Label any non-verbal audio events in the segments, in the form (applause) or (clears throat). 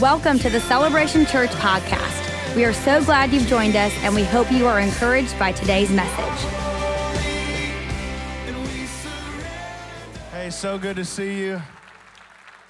Welcome to the Celebration Church podcast. We are so glad you've joined us, and we hope you are encouraged by today's message. Hey, so good to see you.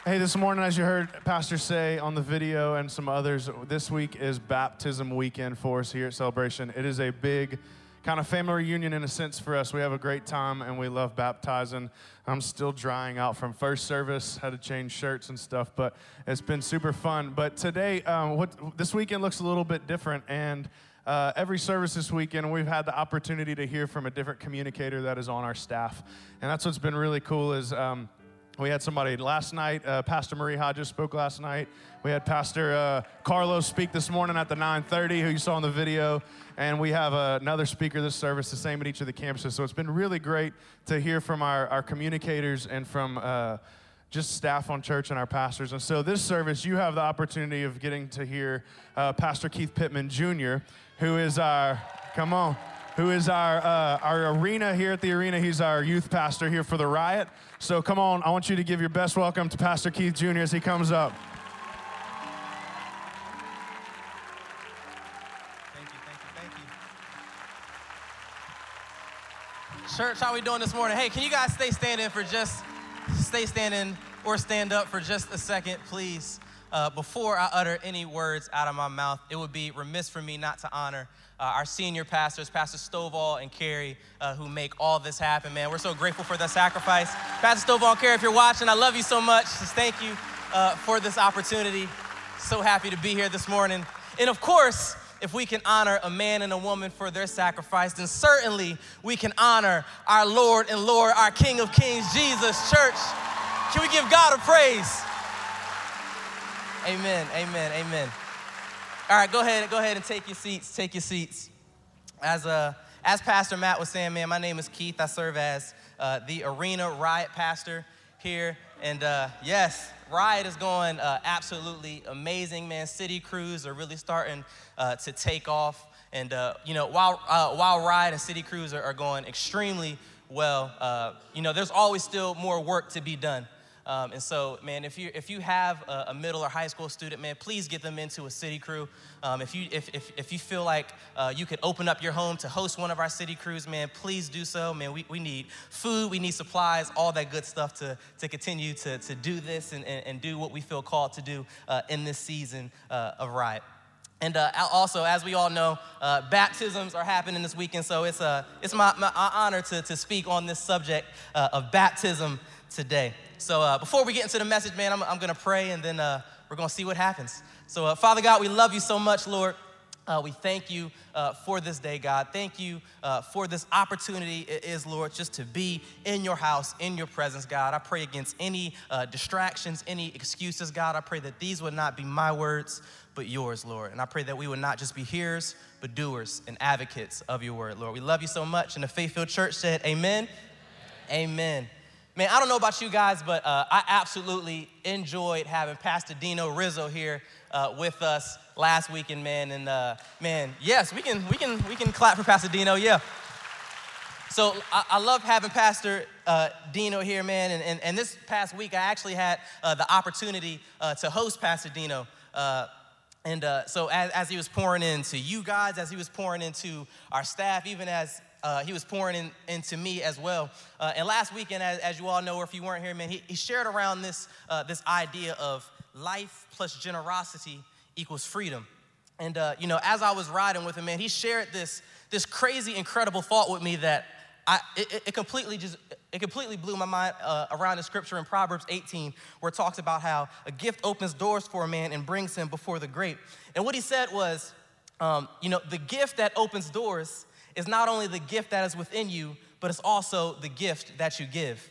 Hey, this morning, as you heard Pastor say on the video and some others, this week is baptism weekend for us here at Celebration. It is a big kind of family reunion in a sense for us. We have a great time and we love baptizing. I'm still drying out from first service, had to change shirts and stuff, but it's been super fun. But today, um, what this weekend looks a little bit different, and uh, every service this weekend, we've had the opportunity to hear from a different communicator that is on our staff, and that's what's been really cool. Is um, we had somebody last night, uh, Pastor Marie Hodges spoke last night. We had Pastor uh, Carlos speak this morning at the 9:30, who you saw in the video, and we have uh, another speaker this service, the same at each of the campuses. So it's been really great to hear from our, our communicators and from uh, just staff on church and our pastors. And so this service, you have the opportunity of getting to hear uh, Pastor Keith Pittman Jr., who is our come on who is our, uh, our arena here at the arena. He's our youth pastor here for the riot. So come on, I want you to give your best welcome to Pastor Keith Jr. as he comes up. Thank you, thank you, thank you. Church, how we doing this morning? Hey, can you guys stay standing for just, stay standing or stand up for just a second, please? Uh, before I utter any words out of my mouth, it would be remiss for me not to honor uh, our senior pastors, Pastor Stovall and Kerri, uh, who make all this happen, man. We're so grateful for the sacrifice. Pastor Stovall and Kerri, if you're watching, I love you so much. Just thank you uh, for this opportunity. So happy to be here this morning. And of course, if we can honor a man and a woman for their sacrifice, then certainly we can honor our Lord and Lord, our King of Kings, Jesus. Church, can we give God a praise? Amen, amen, amen. All right, go ahead, go ahead and take your seats. Take your seats. As uh, as Pastor Matt was saying, man, my name is Keith. I serve as uh, the Arena Riot Pastor here, and uh, yes, Riot is going uh, absolutely amazing, man. City crews are really starting uh, to take off, and uh, you know, while uh, while Riot and City crews are, are going extremely well, uh, you know, there's always still more work to be done. Um, and so, man, if you if you have a, a, middle or high school student, man, please get them into a city crew. Um, if you if, if, if you feel like uh, you could open up your home to host one of our city crews, man, please do so. Man, we, we need food, we need supplies, all that good stuff to to continue to to do this and and, and do what we feel called to do uh, in this season uh, of riot. And uh, also, as we all know, uh, baptisms are happening this weekend, so it's, uh, it's my, my honor to, to speak on this subject uh, of baptism today. So uh, before we get into the message, man, I'm, I'm going to pray and then uh, we're going to see what happens. So, uh, Father God, we love you so much, Lord. We thank you for this day, God. Thank you for this opportunity it is, Lord, just to be in your house, in your presence, God. I pray against any distractions, any excuses, God. I pray that these would not be my words, but yours, Lord. And I pray that we would not just be hearers, but doers and advocates of your word, Lord. We love you so much. And the Faith Filled Church said, Amen. Amen. Amen. Man, I don't know about you guys, but uh, I absolutely enjoyed having Pastor Dino Rizzo here uh, with us last weekend, man. And uh, man, yes, we can we can we can clap for Pastor Dino, yeah. So I, I love having Pastor uh, Dino here, man. And, and, and, this past week, I actually had uh, the opportunity uh, to host Pastor Dino. And so as, as he was pouring into you guys, as he was pouring into our staff, even as uh, he was pouring in, into me as well. Uh, and last weekend, as, as, you all know, or if you weren't here, man, he, he shared around this, uh, this idea of life plus generosity equals freedom. And, uh, you know, as I was riding with him, man, he shared this, this crazy, incredible thought with me that I, it, it completely just, it completely blew my mind uh, around the scripture in Proverbs 18, where it talks about how a gift opens doors for a man and brings him before the great. And what he said was, um, you know, the gift that opens doors is not only the gift that is within you, but it's also the gift that you give.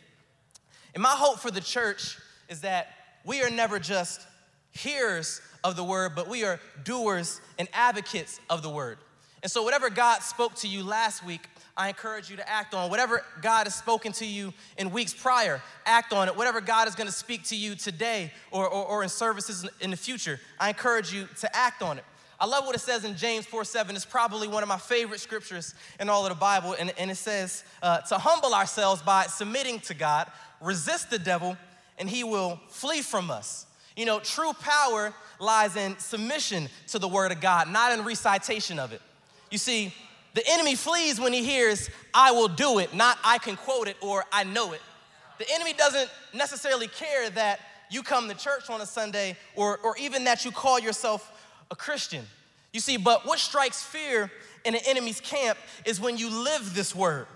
And my hope for the church is that we are never just hearers of the word, but we are doers and advocates of the word. And so, whatever God spoke to you last week, I encourage you to act on. Whatever God has spoken to you in weeks prior, act on it. Whatever God is going to speak to you today or, or, or in services in the future, I encourage you to act on it. I love what it says in James 4 7. It's probably one of my favorite scriptures in all of the Bible. And, and it says, uh, to humble ourselves by submitting to God, resist the devil, and he will flee from us. You know, true power lies in submission to the word of God, not in recitation of it. You see, the enemy flees when he hears, I will do it, not I can quote it or I know it. The enemy doesn't necessarily care that you come to church on a Sunday or, or even that you call yourself a Christian. You see, but what strikes fear in an enemy's camp is when you live this word.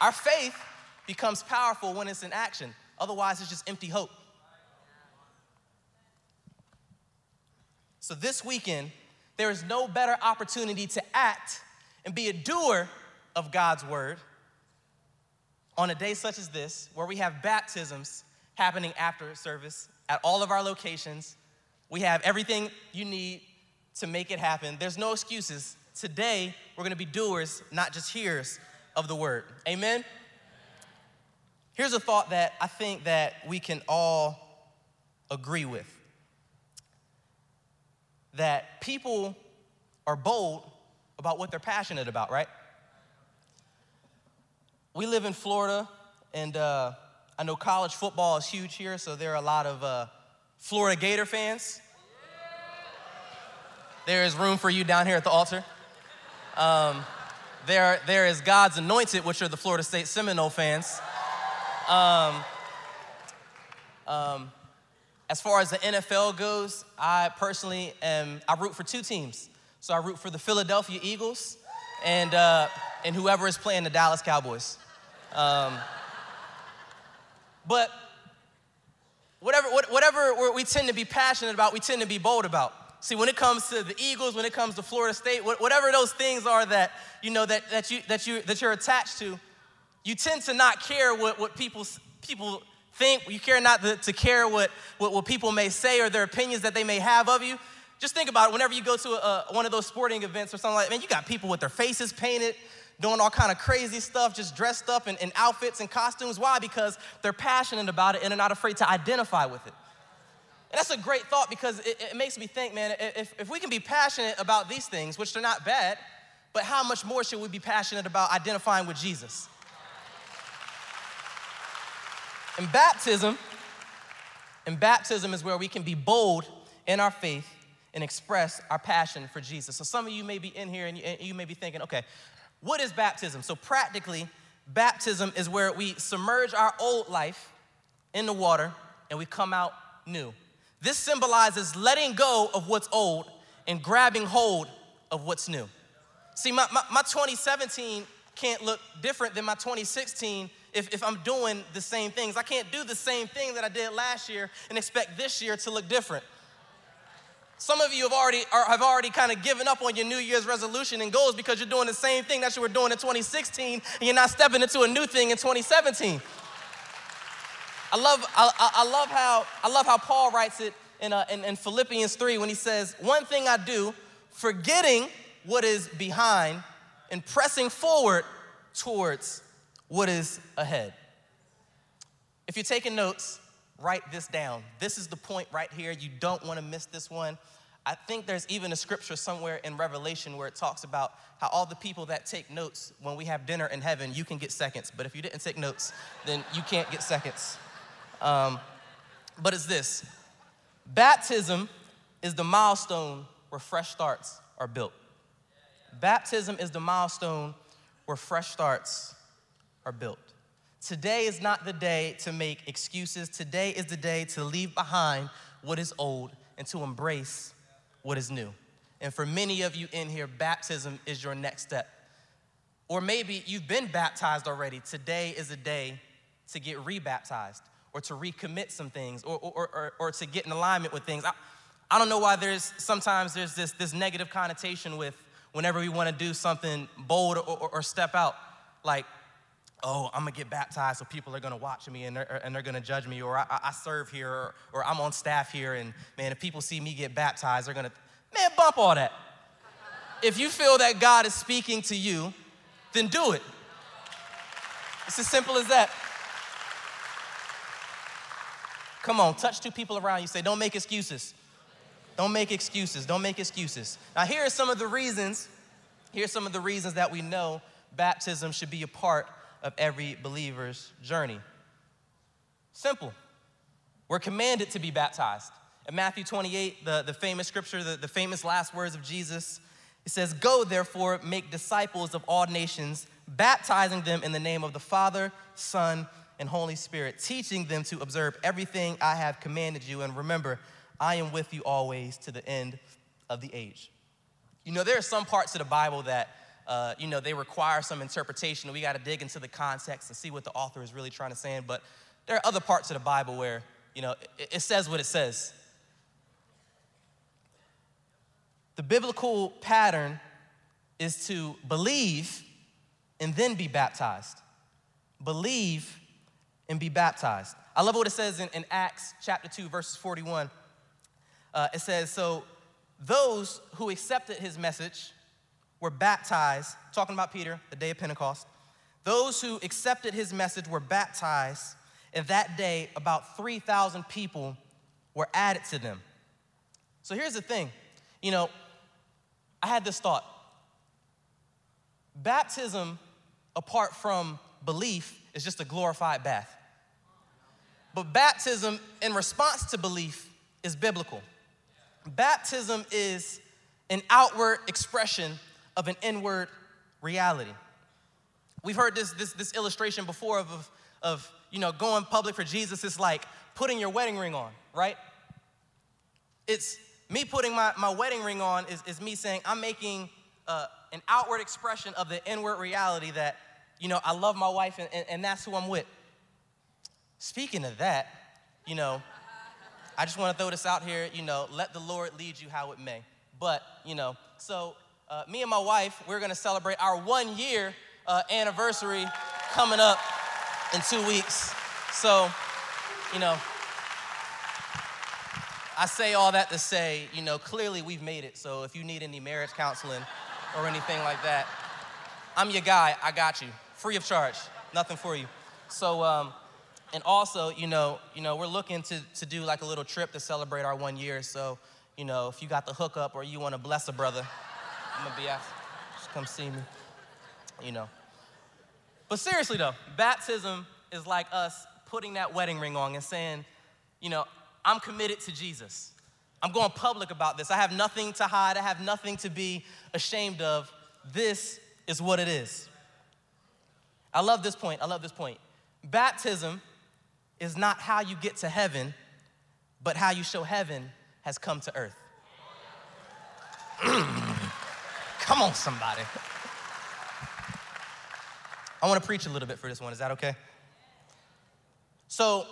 Our faith becomes powerful when it's in action. Otherwise, it's just empty hope. So, this weekend, there is no better opportunity to act and be a doer of God's word on a day such as this, where we have baptisms happening after service at all of our locations. We have everything you need to make it happen. There's no excuses. Today, we're gonna be doers, not just hearers of the word. Amen? Here's a thought that I think that we can all agree with. That people are bold about what they're passionate about, right? We live in Florida, and uh, I know college football is huge here, so there are a lot of uh, Florida Gator fans. There is room for you down here at the altar. Um, there, there is God's anointed, which are the Florida State Seminole fans. Um, um, as far as the NFL goes, I personally am, I root for two teams. So I root for the Philadelphia Eagles and, uh, and whoever is playing the Dallas Cowboys. Um, but whatever, whatever we tend to be passionate about, we tend to be bold about. See, when it comes to the Eagles, when it comes to Florida State, whatever those things are that you know that, that you that you that you're attached to, you tend to not care what, what people people think. You care not to, to care what, what, what people may say or their opinions that they may have of you. Just think about it. Whenever you go to a, one of those sporting events or something like that, man, you got people with their faces painted, doing all kind of crazy stuff, just dressed up in, in outfits and costumes. Why? Because they're passionate about it and they're not afraid to identify with it. And that's a great thought because it, it makes me think, man, if, if we can be passionate about these things, which they're not bad, but how much more should we be passionate about identifying with Jesus? And baptism, and baptism is where we can be bold in our faith and express our passion for Jesus. So some of you may be in here and you, may be thinking, okay, what is baptism? So practically, baptism is where we submerge our old life in the water and we come out new. This symbolizes letting go of what's old and grabbing hold of what's new. See, my, my, my 2017 can't look different than my 2016 if, if I'm doing the same things. I can't do the same thing that I did last year and expect this year to look different. Some of you have already, are, have already kind of given up on your New Year's resolution and goals because you're doing the same thing that you were doing in 2016 and you're not stepping into a new thing in 2017. I love, I, I love, how, I love how Paul writes it in, uh, in, in Philippians 3 when he says, One thing I do, forgetting what is behind and pressing forward towards what is ahead. If you're taking notes, write this down. This is the point right here. You don't want to miss this one. I think there's even a scripture somewhere in Revelation where it talks about how all the people that take notes when we have dinner in heaven, you can get seconds. But if you didn't take notes, then you can't get seconds. Um, but it's this baptism is the milestone where fresh starts are built. Baptism is the milestone where fresh starts are built. Today is not the day to make excuses. Today is the day to leave behind what is old and to embrace what is new. And for many of you in here, baptism is your next step. Or maybe you've been baptized already. Today is a day to get rebaptized or to recommit some things or, or, or, or to get in alignment with things. I, I don't know why there's sometimes there's this, this negative connotation with whenever we want to do something bold or, or, or step out, like, oh, I'm gonna get baptized so people are gonna watch me and they're, er, and they're gonna judge me, or I, I serve here, or, or, I'm on staff here, and man, if people see me get baptized, they're gonna, man, bump all that. if you feel that God is speaking to you, then do it. It's as simple as that. Come on, touch two people around you. Say, don't make excuses. Don't make excuses. Don't make excuses. Now, here are some of the reasons. Here's some of the reasons that we know baptism should be a part of every believer's journey. Simple. We're commanded to be baptized. In Matthew 28, the, the famous scripture, the, the famous last words of Jesus, it says, Go therefore, make disciples of all nations, baptizing them in the name of the Father, Son, and Holy Spirit, teaching them to observe everything I have commanded you. And remember, I am with you always to the end of the age. You know, there are some parts of the Bible that, uh, you know, they require some interpretation. We got to dig into the context and see what the author is really trying to say. But there are other parts of the Bible where, you know, it, it says what it says. The biblical pattern is to believe and then be baptized. Believe and be baptized. I love what it says in, in Acts chapter 2, verses 41. Uh, it says, So those who accepted his message were baptized, talking about Peter, the day of Pentecost. Those who accepted his message were baptized, and that day about 3,000 people were added to them. So here's the thing you know, I had this thought baptism, apart from belief, is just a glorified bath. But baptism, in response to belief, is biblical. Baptism is an outward expression of an inward reality. We've heard this, this, this illustration before of, of, of, you know, going public for Jesus. is like putting your wedding ring on, right? It's me putting my, my wedding ring on is, is me saying I'm making uh, an outward expression of the inward reality that, you know, I love my wife and, and, and that's who I'm with. Speaking of that, you know, I just want to throw this out here, you know, let the Lord lead you how it may. But, you know, so uh, me and my wife, we're to celebrate our one year uh, anniversary coming up in two weeks. So, you know, I say all that to say, you know, clearly we've made it. So if you need any marriage counseling or anything like that, I'm your guy. I got you, free of charge, nothing for you. So, um, and also, you know, you know, we're looking to, to do like a little trip to celebrate our one year. So, you know, if you got the hookup or you want to bless a brother, I'm gonna be asked. Just come see me. You know. But seriously though, baptism is like us putting that wedding ring on and saying, you know, I'm committed to Jesus. I'm going public about this. I have nothing to hide. I have nothing to be ashamed of. This is what it is. I love this point. I love this point. Baptism is not how you get to heaven, but how you show heaven has come to earth. (clears throat) come on, somebody. I want to preach a little bit for this one. Is that okay? So,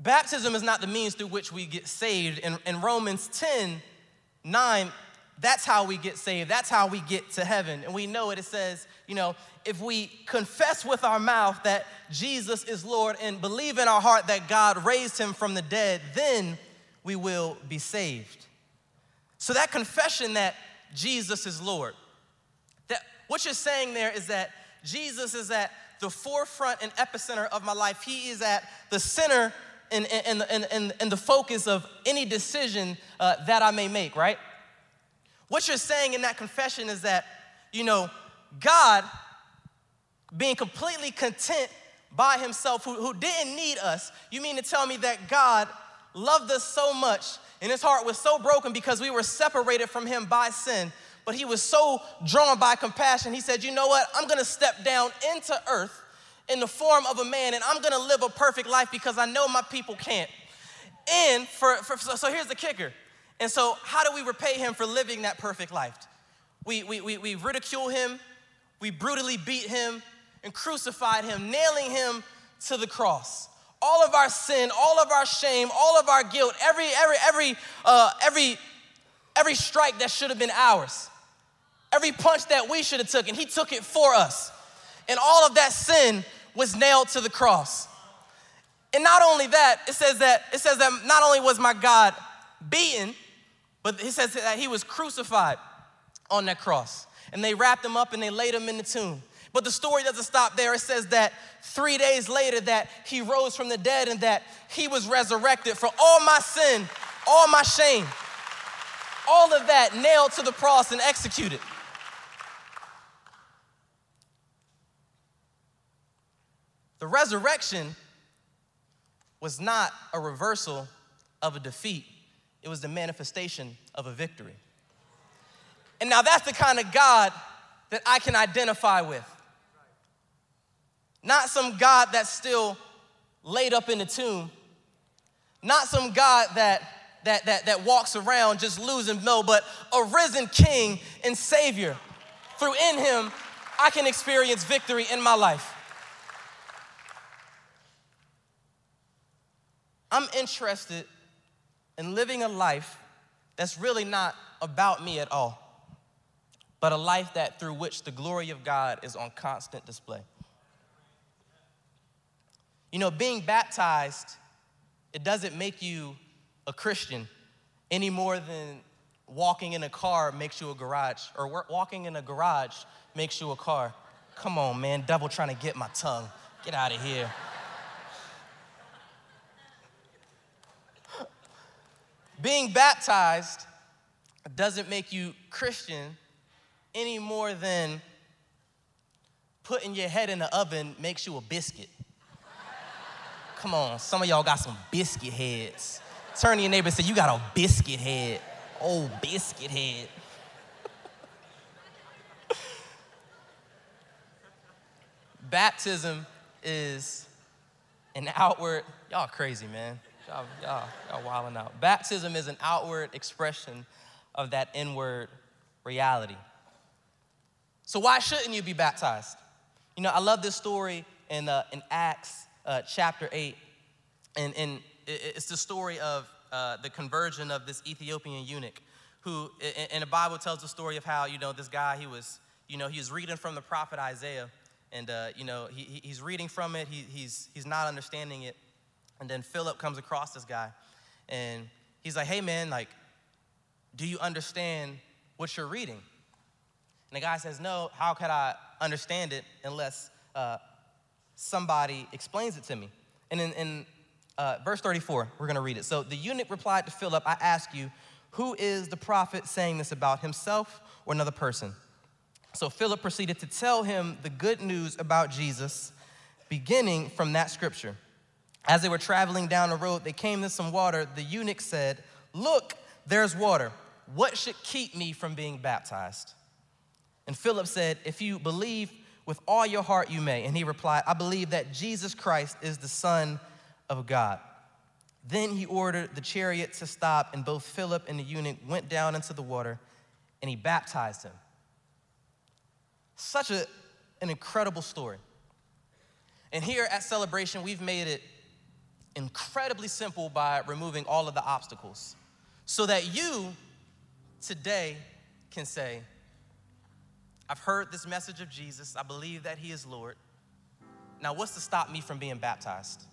baptism is not the means through which we get saved. In, in Romans 10 9, that's how we get saved. That's how we get to heaven. And we know it. It says, you know, if we confess with our mouth that Jesus is Lord and believe in our heart that God raised him from the dead, then we will be saved. So that confession that Jesus is Lord, that what you're saying there is that Jesus is at the forefront and epicenter of my life. He is at the center and, and, and, and, and the focus of any decision uh, that I may make, right? What you're saying in that confession is that, you know, God being completely content by himself, who, who didn't need us, you mean to tell me that God loved us so much and his heart was so broken because we were separated from him by sin, but he was so drawn by compassion, he said, You know what? I'm gonna step down into earth in the form of a man and I'm gonna live a perfect life because I know my people can't. And for, for so here's the kicker. And so, how do we repay him for living that perfect life? We, we, we, we ridicule him, we brutally beat him, and crucified him, nailing him to the cross. All of our sin, all of our shame, all of our guilt, every, every, every, uh, every, every strike that should have been ours, every punch that we should have taken, and he took it for us. And all of that sin was nailed to the cross. And not only that, it says that it says that not only was my God beaten, but it says that he was crucified on that cross. And they wrapped him up and they laid him in the tomb. But the story doesn't stop there. It says that three days later that he rose from the dead and that he was resurrected for all my sin, all my shame, all of that nailed to the cross and executed. The resurrection was not a reversal of a defeat, it was the manifestation of a victory. And now that's the kind of God that I can identify with. Not some God that's still laid up in the tomb, not some God that that, that, that walks around just losing no, but a risen king and savior. Through in him, I can experience victory in my life. I'm interested in living a life that's really not about me at all, but a life that through which the glory of God is on constant display. You know, being baptized, it doesn't make you a Christian any more than walking in a car makes you a garage, or walking in a garage makes you a car. Come on, man, devil trying to get my tongue. Get out of here. Being baptized doesn't make you Christian any more than putting your head in the oven makes you a biscuit. Come on, some of y'all got some biscuit heads. Turn to your neighbor and say, You got a biscuit head. Oh, biscuit head. (laughs) Baptism is an outward, y'all crazy, man. Y'all, y'all, y'all wilding out. Baptism is an outward expression of that inward reality. So, why shouldn't you be baptized? You know, I love this story in, uh, in Acts uh, chapter 8. And, and it's the story of uh, the conversion of this Ethiopian eunuch who, and the Bible tells the story of how, you know, this guy, he was, you know, he was reading from the prophet Isaiah. And, uh, you know, he, he's reading from it, he, he's, he's not understanding it. And then Philip comes across this guy and he's like, hey man, like, do you understand what you're reading? And the guy says, no, how could I understand it unless uh, somebody explains it to me? And in, in uh, verse 34, we're gonna read it. So the eunuch replied to Philip, I ask you, who is the prophet saying this about, himself or another person? So Philip proceeded to tell him the good news about Jesus, beginning from that scripture. As they were traveling down the road, they came to some water. The eunuch said, Look, there's water. What should keep me from being baptized? And Philip said, If you believe with all your heart, you may. And he replied, I believe that Jesus Christ is the Son of God. Then he ordered the chariot to stop, and both Philip and the eunuch went down into the water, and he baptized him. Such a, an incredible story. And here at Celebration, we've made it incredibly simple by removing all of the obstacles so that you today can say, I've heard this message of Jesus. I believe that he is Lord. Now, what's to stop me from being baptized?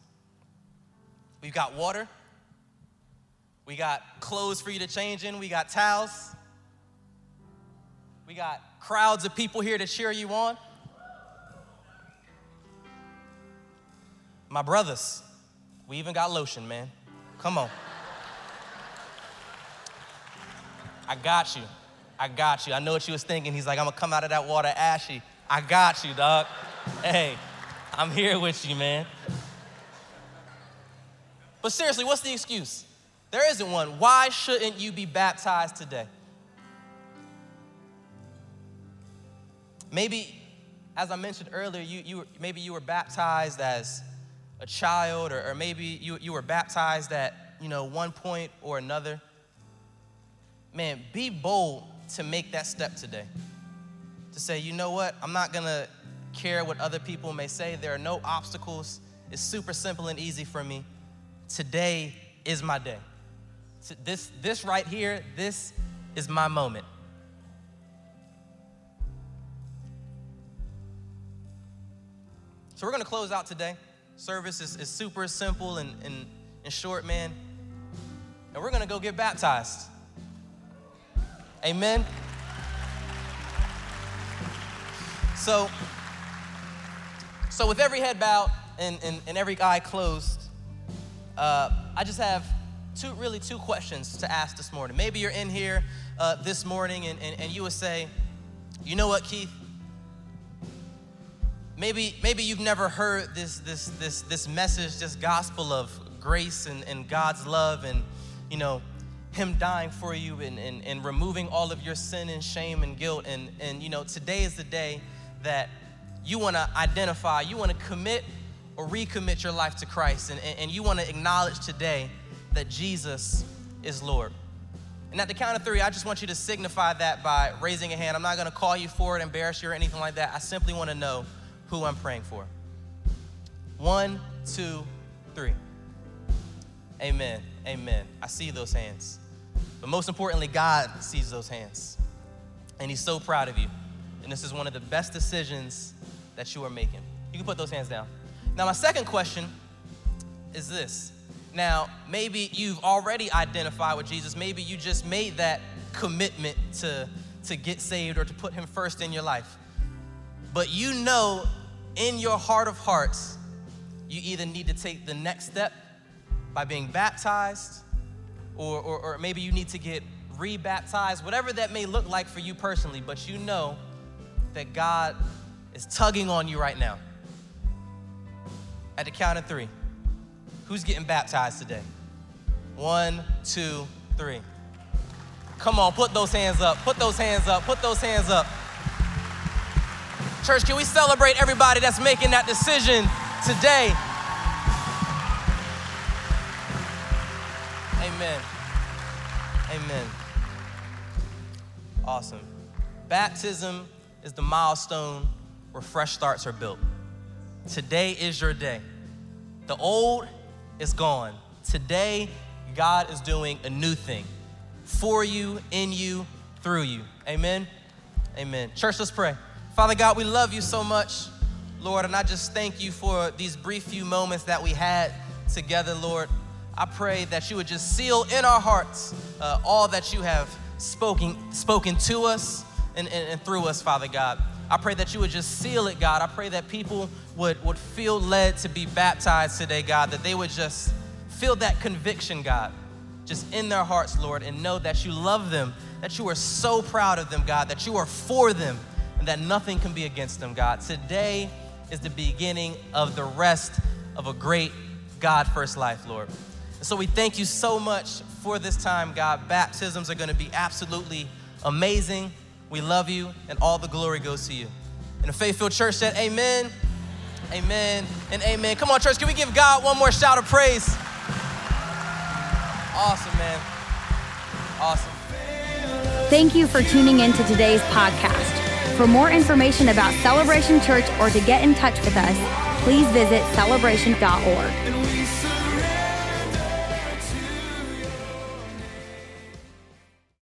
We've got water. We got clothes for you to change in. We got towels. We got crowds of people here to cheer you on. My brothers, we even got lotion, man. Come on. I got you. I got you. I know what you was thinking. He's like, I'm gonna come out of that water ashy. I got you, dog. Hey, I'm here with you, man. But seriously, what's the excuse? There isn't one. Why shouldn't you be baptized today? Maybe, as I mentioned earlier, you, you maybe you were baptized as a child, or, or maybe you, you were baptized at you know one point or another. Man, be bold to make that step today. To say, you know what, I'm not gonna care what other people may say. There are no obstacles. It's super simple and easy for me today is my day. This, this right here, this is my moment. So we're gonna close out today. Service is, is super simple and, and, and short, man. And we're gonna go get baptized. Amen. So, so with every head bowed and, and, and every eye closed, uh, I just have two, really two questions to ask this morning. Maybe you're in here uh, this morning and, and, and you would say, you know what, Keith? maybe, maybe you've never heard this, this, this, this message, this gospel of grace and, and God's love and, you know, him dying for you and, and, and removing all of your sin and shame and guilt. And, and you know, today is the day that you want to identify, you want to commit or recommit your life to Christ. And, and you want to acknowledge today that Jesus is Lord. And at the count of three, I just want you to signify that by raising a hand. I'm not going to call you for it, embarrass you, or anything like that. I simply want to know who I'm praying for. One, two, three. Amen. Amen. I see those hands. But most importantly, God sees those hands. And He's so proud of you. And this is one of the best decisions that you are making. You can put those hands down. Now, my second question is this. Now, maybe you've already identified with Jesus. Maybe you just made that commitment to, to get saved or to put Him first in your life. But you know in your heart of hearts, you either need to take the next step by being baptized or, or, or maybe you need to get rebaptized, whatever that may look like for you personally, but you know that God is tugging on you right now. At the count of three, who's getting baptized today? One, two, three. Come on, put those hands up, put those hands up, put those hands up. Church, can we celebrate everybody that's making that decision today? Amen. Amen. Awesome. Baptism is the milestone where fresh starts are built. Today is your day. The old is gone. Today, God is doing a new thing for you, in you, through you. Amen. Amen. Church, let's pray. Father God, we love you so much, Lord, and I just thank you for these brief few moments that we had together, Lord. I pray that you would just seal in our hearts uh, all that you have spoken, spoken to us and, and, and through us, Father God. I pray that you would just seal it, God. I pray that people would, would feel led to be baptized today, God, that they would just feel that conviction, God, just in their hearts, Lord, and know that you love them, that you are so proud of them, God, that you are for them, and that nothing can be against them, God. Today is the beginning of the rest of a great God first life, Lord. So we thank you so much for this time, God. Baptisms are going to be absolutely amazing. We love you, and all the glory goes to you. And the Faith Filled Church said, Amen, Amen, and Amen. Come on, church, can we give God one more shout of praise? Awesome, man. Awesome. Thank you for tuning in to today's podcast. For more information about Celebration Church or to get in touch with us, please visit celebration.org.